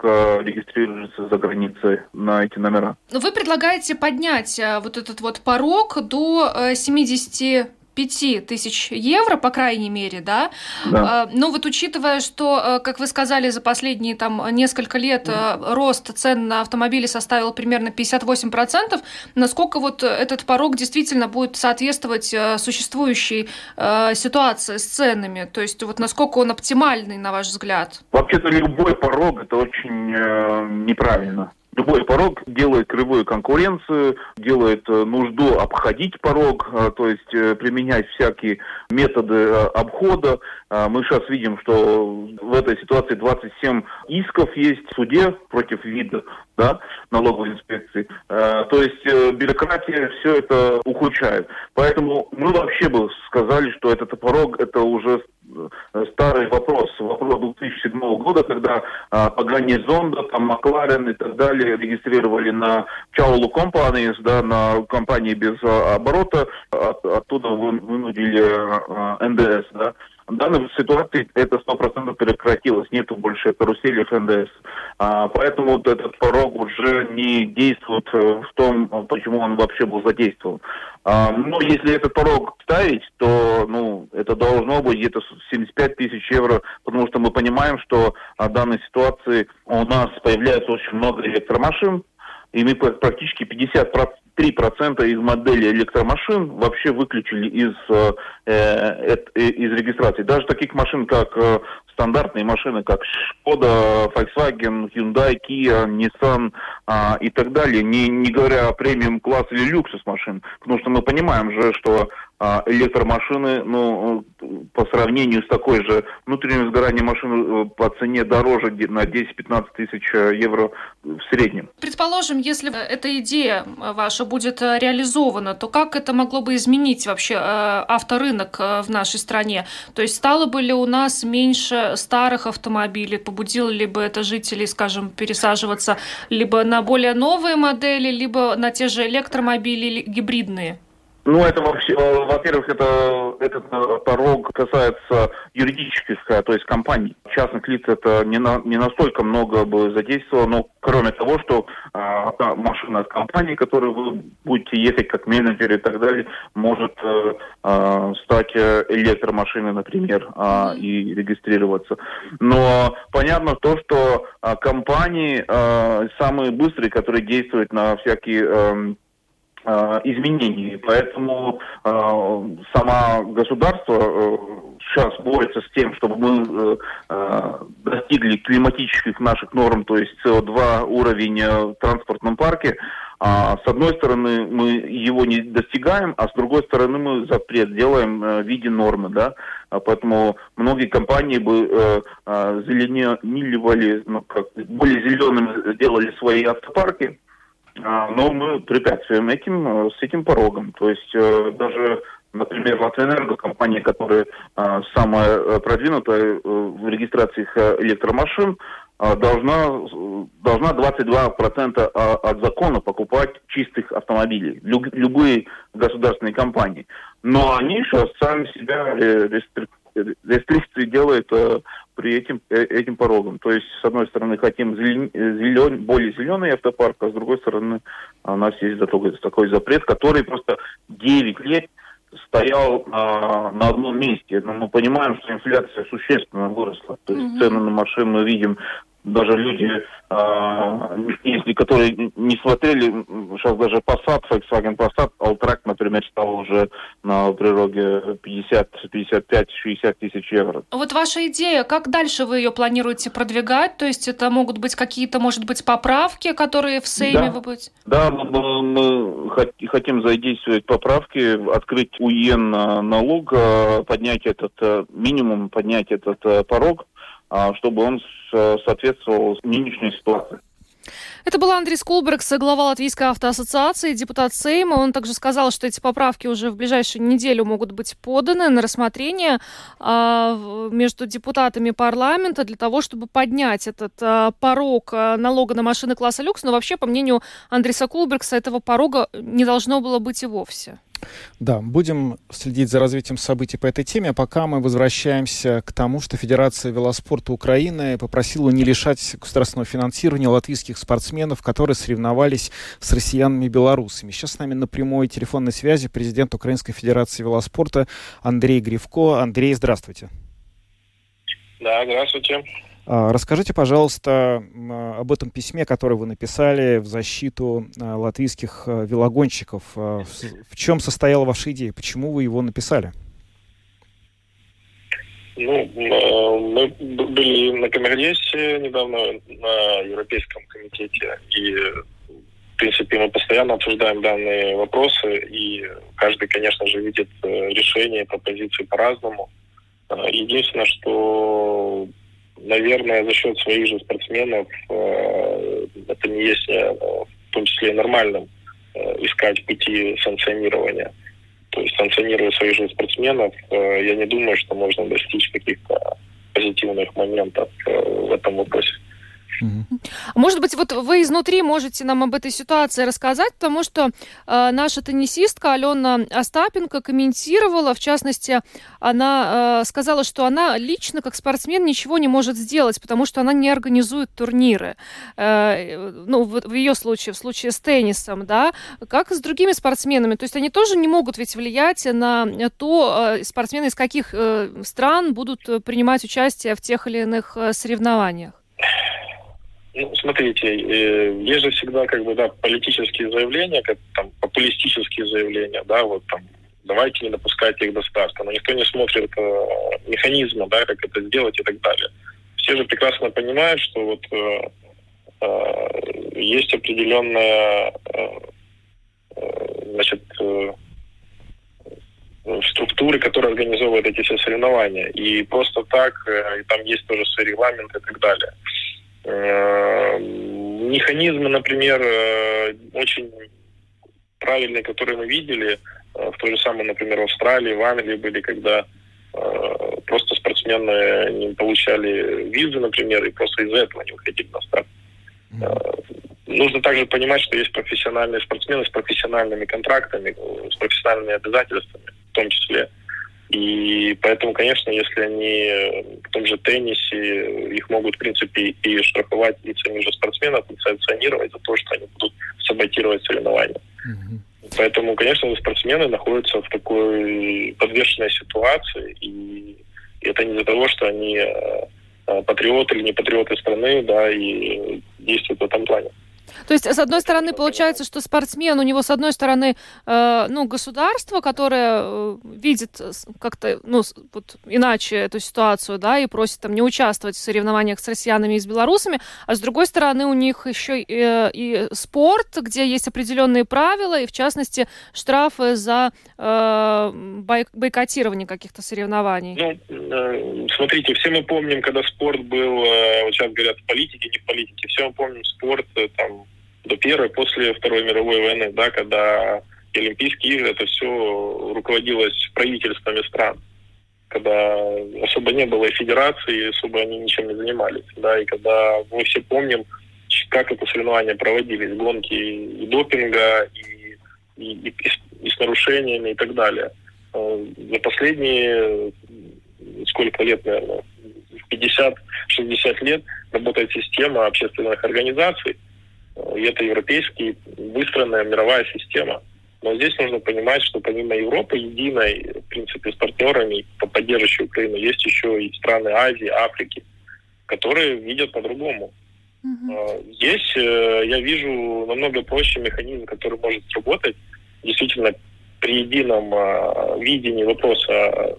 регистрируется за границей на эти номера. Вы предлагаете поднять вот этот вот порог до 70 5 тысяч евро, по крайней мере, да? да. А, но вот учитывая, что, э, как вы сказали, за последние там несколько лет да. рост цен на автомобили составил примерно 58%, насколько вот этот порог действительно будет соответствовать э, существующей э, ситуации с ценами? То есть вот насколько он оптимальный, на ваш взгляд? Вообще-то любой порог – это очень э, неправильно. Любой порог делает кривую конкуренцию, делает э, нужду обходить порог, э, то есть э, применять всякие методы обхода. Мы сейчас видим, что в этой ситуации 27 исков есть в суде против вида да, налоговой инспекции. То есть бюрократия все это ухудшает. Поэтому мы вообще бы сказали, что этот порог это уже старый вопрос, вопрос 2007 года, когда а, Пагани Зонда, там Макларен и так далее регистрировали на Чаулу Companies, да, на компании без а, оборота, от, оттуда вы, вынудили а, НДС, да. В данной ситуации это сто процентов прекратилось, нету больше карусели ФНДС. А, поэтому вот этот порог уже не действует э, в том, почему он вообще был задействован. А, но если этот порог ставить, то ну, это должно быть где-то 75 тысяч евро, потому что мы понимаем, что в данной ситуации у нас появляется очень много электромашин, и мы практически 50 3% из моделей электромашин вообще выключили из, э, э, из регистрации. Даже таких машин, как э, стандартные машины, как Skoda, Volkswagen, Hyundai, Kia, Nissan а, и так далее, не, не говоря о премиум класс или люксус машин. Потому что мы понимаем же, что электромашины, ну, по сравнению с такой же внутренним сгоранием машины э, по цене дороже на 10-15 тысяч э, евро в среднем. Предположим, если эта идея ваша будет э, реализована, то как это могло бы изменить вообще авторынок в нашей стране? То есть стало бы ли у нас меньше старых автомобилей, побудило ли бы это жителей, скажем, пересаживаться либо на более новые модели, либо на те же электромобили гибридные? Ну, это вообще, э, во-первых, это, этот э, порог касается юридических, э, то есть компаний. Частных лиц это не, на, не настолько много бы задействовало, но кроме того, что а, машина от компании, которую вы будете ехать как менеджер и так далее, может а, стать электромашиной, например, а, и регистрироваться. Но понятно то, что а, компании а, самые быстрые, которые действуют на всякие а, изменений. Поэтому э, сама государство э, сейчас борется с тем, чтобы мы э, э, достигли климатических наших норм, то есть СО2 уровень э, в транспортном парке. А с одной стороны мы его не достигаем, а с другой стороны мы запрет делаем э, в виде нормы, да. А поэтому многие компании бы э, э, зеленили, ну, как, более зелеными делали свои автопарки, но мы препятствуем этим, э, с этим порогом. То есть э, даже, например, Латвэнерго, компания, которая а, самая э, продвинутая в регистрации электромашин, а, должна, должна 22% от закона покупать чистых автомобилей, любые государственные компании. Но они сейчас сами себя рестрикции делают при этим, э, этим порогам. То есть, с одной стороны, хотим зелен, зелен, более зеленый автопарк, а с другой стороны, у нас есть такой, такой запрет, который просто 9 лет стоял а, на одном месте. Но мы понимаем, что инфляция существенно выросла. То есть mm-hmm. цены на машины мы видим даже люди, э, если которые не смотрели, сейчас даже Passat, Volkswagen Passat, Alltrack, например, стал уже на прироге 50, 55, 60 тысяч евро. Вот ваша идея, как дальше вы ее планируете продвигать? То есть это могут быть какие-то, может быть, поправки, которые в Сейме да. вы будете? Да, мы, мы хотим задействовать поправки, открыть УЕН налог, поднять этот э, минимум, поднять этот э, порог а, чтобы он соответствовал нынешней ситуации. Это был Андрей Скулбергс, глава Латвийской автоассоциации, депутат Сейма. Он также сказал, что эти поправки уже в ближайшую неделю могут быть поданы на рассмотрение э, между депутатами парламента для того, чтобы поднять этот э, порог налога на машины класса люкс. Но вообще, по мнению Андреса Кулбергса, этого порога не должно было быть и вовсе. Да, будем следить за развитием событий по этой теме. Пока мы возвращаемся к тому, что Федерация велоспорта Украины попросила не лишать государственного финансирования латвийских спортсменов, которые соревновались с россиянами и белорусами. Сейчас с нами на прямой телефонной связи президент Украинской Федерации велоспорта Андрей Гривко. Андрей, здравствуйте. Да, здравствуйте. А, расскажите, пожалуйста, об этом письме, которое вы написали в защиту а, латвийских а, велогонщиков. В чем состояла ваша идея? Почему вы его написали? Ну, мы были на Камердесе недавно на Европейском комитете, и, в принципе, мы постоянно обсуждаем данные вопросы, и каждый, конечно же, видит э, решение по позиции по-разному. Единственное, что наверное, за счет своих же спортсменов э, это не есть э, в том числе нормальным э, искать пути санкционирования. То есть санкционируя своих же спортсменов, я не думаю, что можно достичь каких-то позитивных моментов в этом вопросе. Может быть, вот вы изнутри можете нам об этой ситуации рассказать, потому что э, наша теннисистка Алена Остапенко комментировала, в частности, она э, сказала, что она лично как спортсмен ничего не может сделать, потому что она не организует турниры. Э, ну, в, в ее случае, в случае с теннисом, да, как с другими спортсменами. То есть они тоже не могут ведь влиять на то, э, спортсмены из каких э, стран будут принимать участие в тех или иных э, соревнованиях. Ну, смотрите, э, есть же всегда как бы да политические заявления, как там популистические заявления, да, вот там давайте не допускайте их до старта, но никто не смотрит э, механизма, да, как это сделать и так далее. Все же прекрасно понимают, что вот э, э, есть определенная э, э, значит э, структуры, которые организовывают эти все соревнования. И просто так, э, и там есть тоже свои регламенты и так далее. Э, механизмы, например, э, очень правильные, которые мы видели, э, в той же самой, например, Австралии, в Англии были, когда просто спортсмены не получали визы, например, и просто из-за этого не выходили на старт. Нужно также понимать, что есть профессиональные спортсмены с профессиональными контрактами, с профессиональными обязательствами в том числе. И поэтому, конечно, если они в том же теннисе, их могут, в принципе, и штрафовать и самих же спортсменов, и санкционировать за то, что они будут саботировать соревнования. Mm-hmm. Поэтому, конечно, спортсмены находятся в такой подвешенной ситуации, и это не из-за того, что они э, патриоты или не патриоты страны, да, и действуют в этом плане. То есть, с одной стороны, получается, что спортсмен, у него, с одной стороны, э, ну, государство, которое э, видит как-то, ну, вот иначе эту ситуацию, да, и просит там не участвовать в соревнованиях с россиянами и с белорусами, а с другой стороны, у них еще и, э, и спорт, где есть определенные правила, и, в частности, штрафы за э, бойкотирование каких-то соревнований. Ну, э, смотрите, все мы помним, когда спорт был, вот сейчас говорят, в политике, не в политике, все мы помним спорт, там, до первой, после Второй мировой войны, да, когда Олимпийские игры, это все руководилось правительствами стран, когда особо не было и федерации, особо они ничем не занимались, да, и когда мы все помним, как это соревнования проводились, гонки и допинга, и, и, и, и с нарушениями и так далее. Э, за последние сколько лет, наверное, 50-60 лет работает система общественных организаций, и это европейский, выстроенная мировая система. Но здесь нужно понимать, что помимо Европы единой, в принципе, с партнерами, поддерживающей Украину, есть еще и страны Азии, Африки, которые видят по-другому. Uh-huh. Здесь э, я вижу намного проще механизм, который может сработать действительно при едином а, видении вопроса.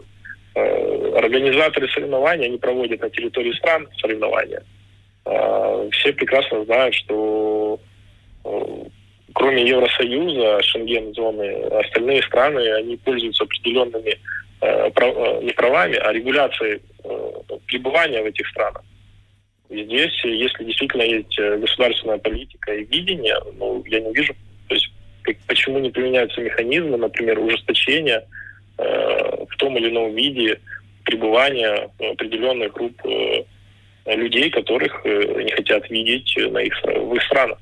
А, организаторы соревнований, они проводят на территории стран соревнования – все прекрасно знают, что э, кроме Евросоюза, Шенген-зоны, остальные страны, они пользуются определенными э, э, не правами, а регуляцией пребывания в этих странах. И здесь, если действительно есть государственная политика и видение, ну, я не вижу, то есть почему не применяются механизмы, например, ужесточения э, в том или ином виде пребывания определенных групп э, людей, которых э, не хотят видеть на их, в их странах.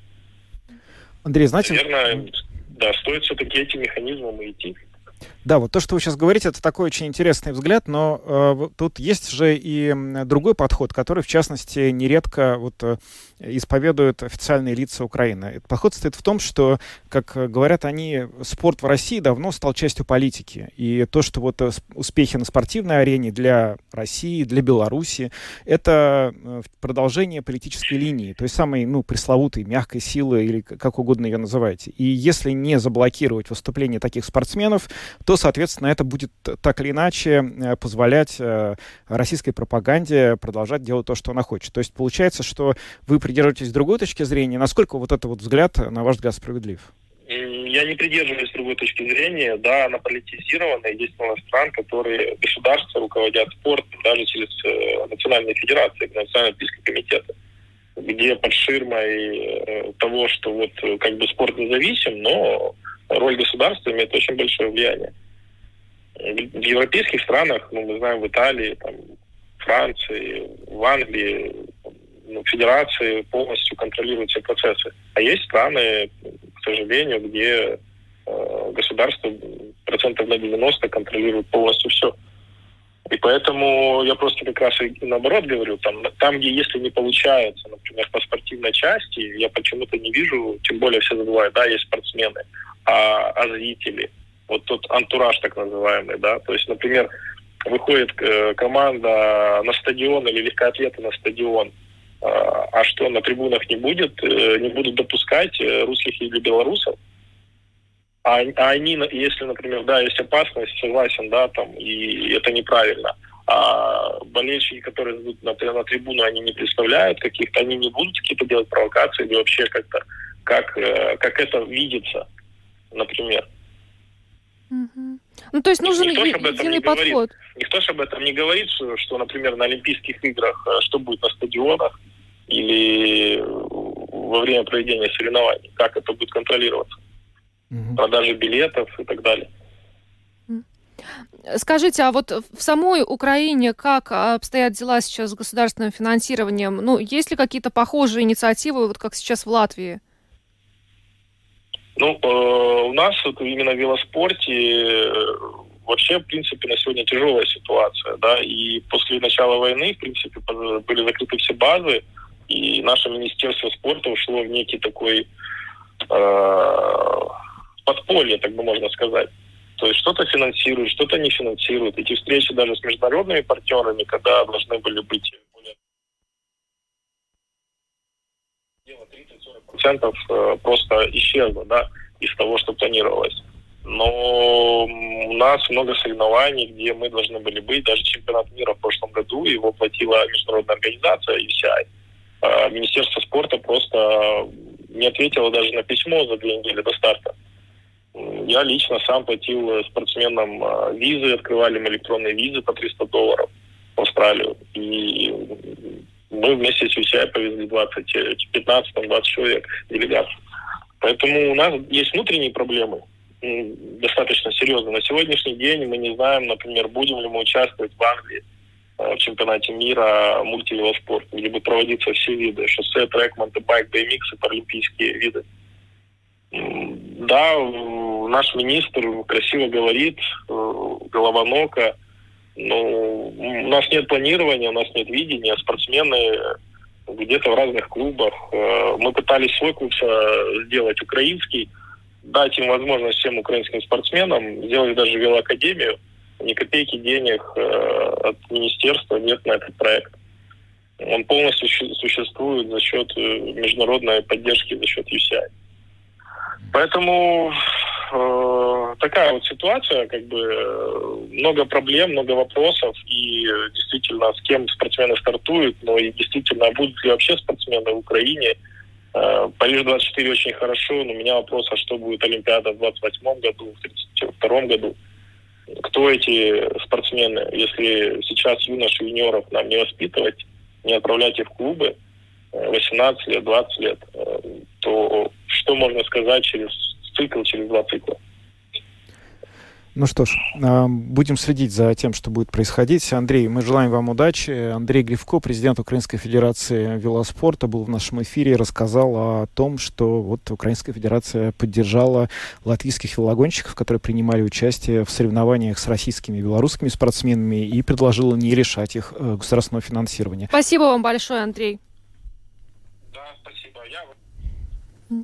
Андрей, знаете... Наверное, да, стоит все-таки этим механизмом идти. Да, вот то, что вы сейчас говорите, это такой очень интересный взгляд, но э, тут есть же и другой подход, который, в частности, нередко вот, э, исповедуют официальные лица Украины. Этот подход стоит в том, что, как говорят они, спорт в России давно стал частью политики. И то, что вот э, успехи на спортивной арене для России, для Беларуси, это э, продолжение политической линии, той самой, ну, пресловутой мягкой силы, или как угодно ее называйте. И если не заблокировать выступления таких спортсменов, то, соответственно, это будет так или иначе э, позволять э, российской пропаганде продолжать делать то, что она хочет. То есть получается, что вы придерживаетесь другой точки зрения. Насколько вот этот вот взгляд, на ваш взгляд, справедлив? Я не придерживаюсь другой точки зрения. Да, она политизирована. Есть много стран, которые государства руководят спортом даже через э, национальные федерации, национальные олимпийские комитеты где под ширмой того, что вот как бы спорт независим, но роль государства имеет очень большое влияние. В европейских странах, ну, мы знаем, в Италии, там, Франции, в Англии, ну, федерации полностью контролируют все процессы. А есть страны, к сожалению, где э, государство процентов на 90 контролирует полностью все. И поэтому я просто как раз и наоборот говорю, там, там, где если не получается, например, по спортивной части, я почему-то не вижу, тем более все забывают, да, есть спортсмены, а, а зрители, вот тот антураж так называемый, да, то есть, например, выходит э, команда на стадион или легкоатлеты на стадион, э, а что на трибунах не будет, э, не будут допускать э, русских или белорусов, а, а они, если, например, да, есть опасность, согласен, да, там, и это неправильно, а болельщики, которые идут на, на трибуну, они не представляют каких-то, они не будут какие-то делать провокации или вообще как-то, как, как это видится, например. Ну, то есть нужен никто е- единый подход. Говорит. Никто же об этом не говорит, что, что, например, на Олимпийских играх, э, что будет на стадионах или во время проведения соревнований, как это будет контролироваться. Угу. Продажи билетов и так далее. Скажите, а вот в самой Украине как обстоят дела сейчас с государственным финансированием? Ну, есть ли какие-то похожие инициативы, вот как сейчас в Латвии? Ну, э, у нас вот именно в велоспорте э, вообще, в принципе, на сегодня тяжелая ситуация, да, и после начала войны, в принципе, были закрыты все базы, и наше Министерство спорта ушло в некий такой э, подполье, так бы можно сказать. То есть что-то финансирует, что-то не финансирует. Эти встречи даже с международными партнерами, когда должны были быть более 30-40% э, просто исчезло, да, из того, что планировалось. Но у нас много соревнований, где мы должны были быть. Даже чемпионат мира в прошлом году его платила международная организация UCI. А Министерство спорта просто не ответило даже на письмо за две недели до старта. Я лично сам платил спортсменам а, визы, открывали им электронные визы по 300 долларов в Австралию. И мы вместе с UCI повезли 20, 15-20 человек делегаций. Поэтому у нас есть внутренние проблемы, достаточно серьезно. На сегодняшний день мы не знаем, например, будем ли мы участвовать в Англии э, в чемпионате мира мультивелоспорт, где будут проводиться все виды, шоссе, трек, монтебайк, BMX и паралимпийские виды. Да, наш министр красиво говорит, э, головонока, но у нас нет планирования, у нас нет видения, спортсмены где-то в разных клубах. Э, мы пытались свой клуб сделать украинский, дать им возможность всем украинским спортсменам, сделали даже велоакадемию. Ни копейки денег э, от министерства нет на этот проект. Он полностью существует за счет э, международной поддержки, за счет UCI. Поэтому э, такая вот ситуация, как бы э, много проблем, много вопросов, и действительно, с кем спортсмены стартуют, но и действительно, будут ли вообще спортсмены в Украине, Э, Париж 24 очень хорошо, но у меня вопрос, а что будет Олимпиада в 28 году, в 32 году? Кто эти спортсмены? Если сейчас юношей, юниоров нам не воспитывать, не отправлять их в клубы, 18 э, лет, 20 лет, то что можно сказать через цикл, через два цикла? Ну что ж, а, будем следить за тем, что будет происходить. Андрей, мы желаем вам удачи. Андрей Гривко, президент Украинской Федерации велоспорта, был в нашем эфире и рассказал о том, что вот Украинская Федерация поддержала латвийских велогонщиков, которые принимали участие в соревнованиях с российскими и белорусскими спортсменами и предложила не решать их э, государственного финансирования. Спасибо вам большое, Андрей. Да, спасибо. Я...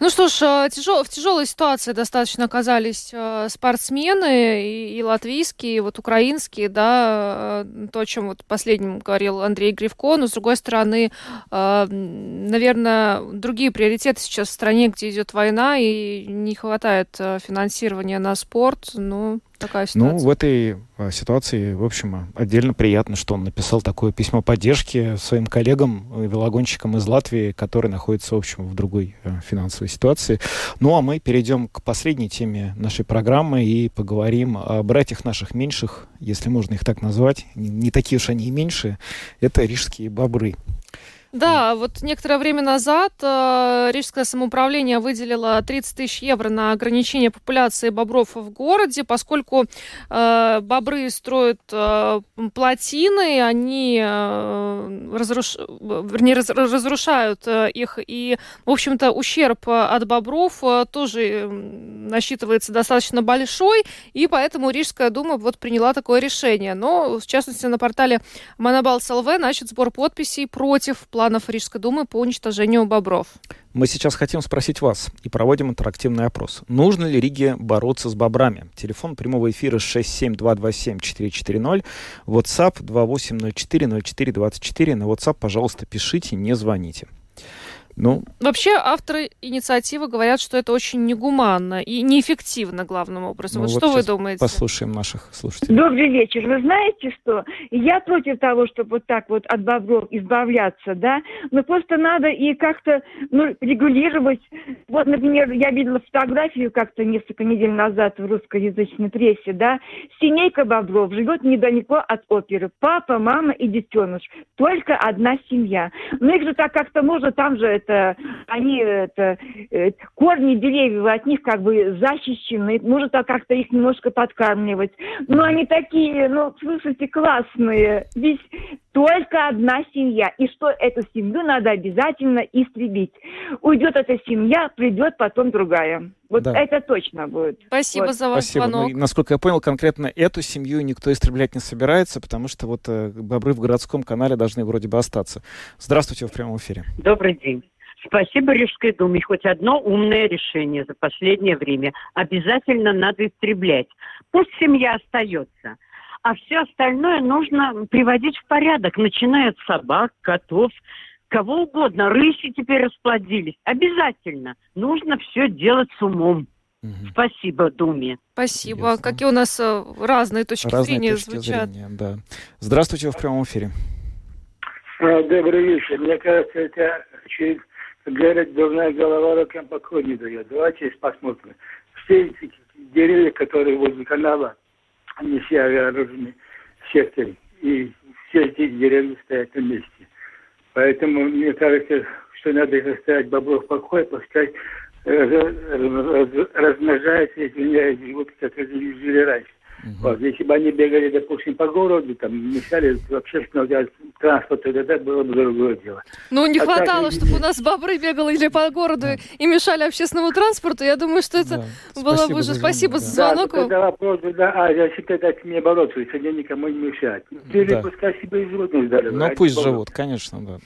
Ну что ж, э, тяжел, в тяжелой ситуации достаточно оказались э, спортсмены и, и латвийские, и вот украинские, да, э, то, о чем вот последним говорил Андрей Гривко, но с другой стороны, наверное, другие приоритеты сейчас в стране, где идет война и не хватает финансирования на спорт, ну, такая ситуация? Ну, в этой а, ситуации, в общем, отдельно приятно, что он написал такое письмо поддержки своим коллегам, э, велогонщикам из Латвии, которые находятся, в общем, в другой э, финансовой ситуации. Ну, а мы перейдем к последней теме нашей программы и поговорим о братьях наших меньших, если можно их так назвать. Не такие уж они и меньшие. Это рижские бобры. Да, вот некоторое время назад э, Рижское самоуправление выделило 30 тысяч евро на ограничение популяции бобров в городе, поскольку э, бобры строят э, плотины, они э, разруш... вернее, раз... разрушают э, их, и, в общем-то, ущерб от бобров э, тоже насчитывается достаточно большой, и поэтому Рижская дума вот приняла такое решение. Но, в частности, на портале Монобалс ЛВ начат сбор подписей против планов Рижской думы по уничтожению бобров. Мы сейчас хотим спросить вас и проводим интерактивный опрос. Нужно ли Риге бороться с бобрами? Телефон прямого эфира 67227-440, WhatsApp 2804-0424. На WhatsApp, пожалуйста, пишите, не звоните. Ну... Вообще авторы инициативы говорят, что это очень негуманно и неэффективно главным образом. Ну, вот, вот что вы думаете? Послушаем наших слушателей. Добрый вечер. Вы знаете что? Я против того, чтобы вот так вот от бобров избавляться, да? Но просто надо и как-то ну, регулировать. Вот, например, я видела фотографию как-то несколько недель назад в русскоязычной прессе, да? Семейка бобров живет недалеко от оперы. Папа, мама и детеныш. Только одна семья. Но их же так как-то можно там же это, они, это, э, корни деревьев от них как бы защищены, может как-то их немножко подкармливать. Но они такие, ну, слушайте, классные. Здесь только одна семья. И что эту семью надо обязательно истребить. Уйдет эта семья, придет потом другая. Вот да. это точно будет. Спасибо вот. за ваш Спасибо. звонок. Ну, насколько я понял, конкретно эту семью никто истреблять не собирается, потому что вот э, бобры в городском канале должны вроде бы остаться. Здравствуйте, в прямом эфире. Добрый день. Спасибо Рижской думе. Хоть одно умное решение за последнее время. Обязательно надо истреблять. Пусть семья остается. А все остальное нужно приводить в порядок, начиная от собак, котов, кого угодно. Рыси теперь расплодились. Обязательно. Нужно все делать с умом. Угу. Спасибо Думе. Спасибо. Ясно. Какие у нас э, разные точки разные зрения точки звучат. Зрения, да. Здравствуйте, в прямом эфире. А, добрый вечер. Мне кажется, это очень говорят, дурная голова рукам покой не дает. Давайте посмотрим. Все эти деревья, которые возле канала, они все огорожены сеткой. И все эти деревья стоят на месте. Поэтому мне кажется, что надо их оставить бобров в покое, пускай размножаются, извиняюсь, живут как жили раньше. Угу. Вот, если бы они бегали, допустим, по городу, там, мешали общественного транспорта, тогда было бы другое дело. Ну, не а хватало, так... чтобы у нас бобры бегали или по городу да. и мешали общественному транспорту. Я думаю, что это да. было бы уже... Спасибо за звонок. Да, тогда вопрос, да, а, я считаю, как мне бороться, если они никому не мешают. Или да. пускай себе и не здоровы. Ну, пусть бороться. живут, конечно, да.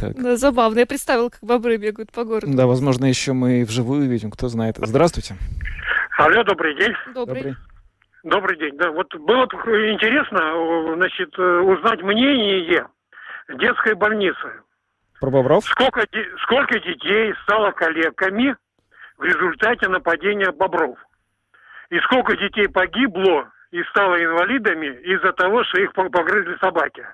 Да, забавно. Я представила, как бобры бегают по городу. Да, возможно, еще мы вживую видим, кто знает. Здравствуйте. Алло, добрый день. Добрый. Добрый день. Да, вот было бы интересно, значит, узнать мнение детской больницы. Про бобров? Сколько, сколько детей стало коллегами в результате нападения бобров? И сколько детей погибло и стало инвалидами из-за того, что их погрызли собаки?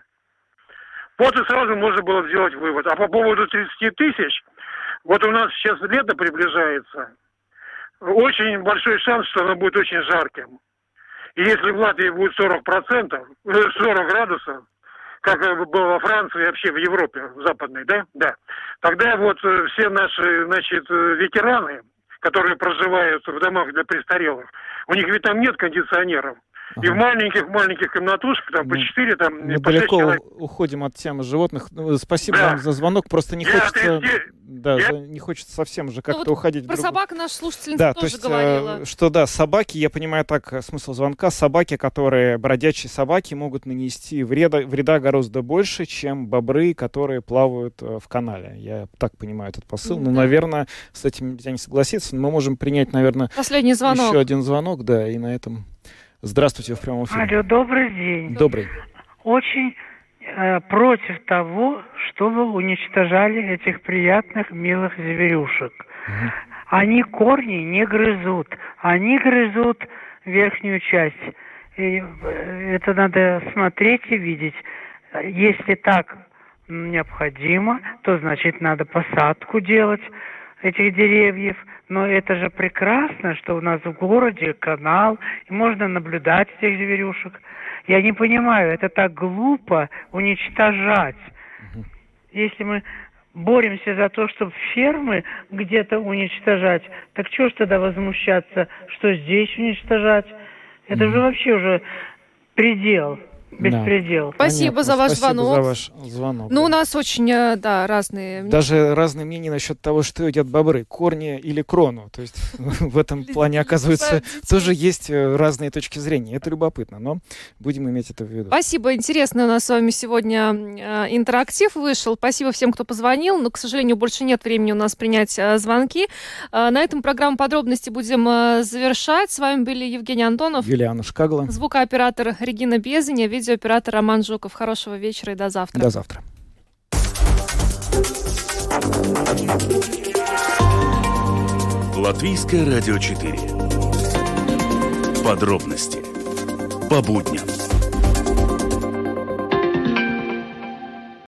Вот и сразу можно было сделать вывод. А по поводу 30 тысяч, вот у нас сейчас лето приближается, очень большой шанс, что оно будет очень жарким. И если в Латвии будет 40%, 40 э, градусов, как было во Франции и вообще в Европе, в западной, да? Да. Тогда вот э, все наши, значит, э, ветераны, которые проживают в домах для престарелых, у них ведь там нет кондиционеров. Ага. И в маленьких-маленьких комнатушках, там, по ну, четыре, там, Мы по далеко человек... уходим от темы животных. Ну, спасибо да. вам за звонок. Просто не я хочется... 30... Да, я... не хочется совсем же как-то ну, вот уходить. Про собак наша слушательница да, тоже то есть, говорила. Э, что да, собаки, я понимаю так, э, смысл звонка, собаки, которые, бродячие собаки, могут нанести вреда, вреда гораздо больше, чем бобры, которые плавают э, в канале. Я так понимаю этот посыл. Ну, да. наверное, с этим нельзя не согласиться, но мы можем принять, наверное, Последний звонок. еще один звонок, да, и на этом... Здравствуйте, в прямом эфире. Алло, добрый день. Добрый. Очень э, против того, чтобы уничтожали этих приятных, милых зверюшек. Угу. Они корни не грызут, они грызут верхнюю часть. И э, это надо смотреть и видеть. Если так необходимо, то значит надо посадку делать этих деревьев. Но это же прекрасно, что у нас в городе канал, и можно наблюдать этих зверюшек. Я не понимаю, это так глупо уничтожать Если мы боремся за то, чтобы фермы где-то уничтожать, так чего ж тогда возмущаться, что здесь уничтожать? Это же вообще уже предел. Беспредел. Спасибо Понятно. за ваш Спасибо звонок. за ваш звонок. Ну, у нас очень, э, да, разные... Даже разные мнения насчет того, что едят бобры, корни или крону. То есть (laughs) в этом плане, оказывается, тоже есть э, разные точки зрения. Это любопытно, но будем иметь это в виду. Спасибо, интересный у нас с вами сегодня э, интерактив вышел. Спасибо всем, кто позвонил, но, к сожалению, больше нет времени у нас принять звонки. На этом программу подробности будем завершать. С вами были Евгений Антонов, Юлиана Шкагла. звукооператор Регина Безеня, видеооператор Роман Жуков. Хорошего вечера и до завтра. До завтра. Латвийское радио 4. Подробности по будням.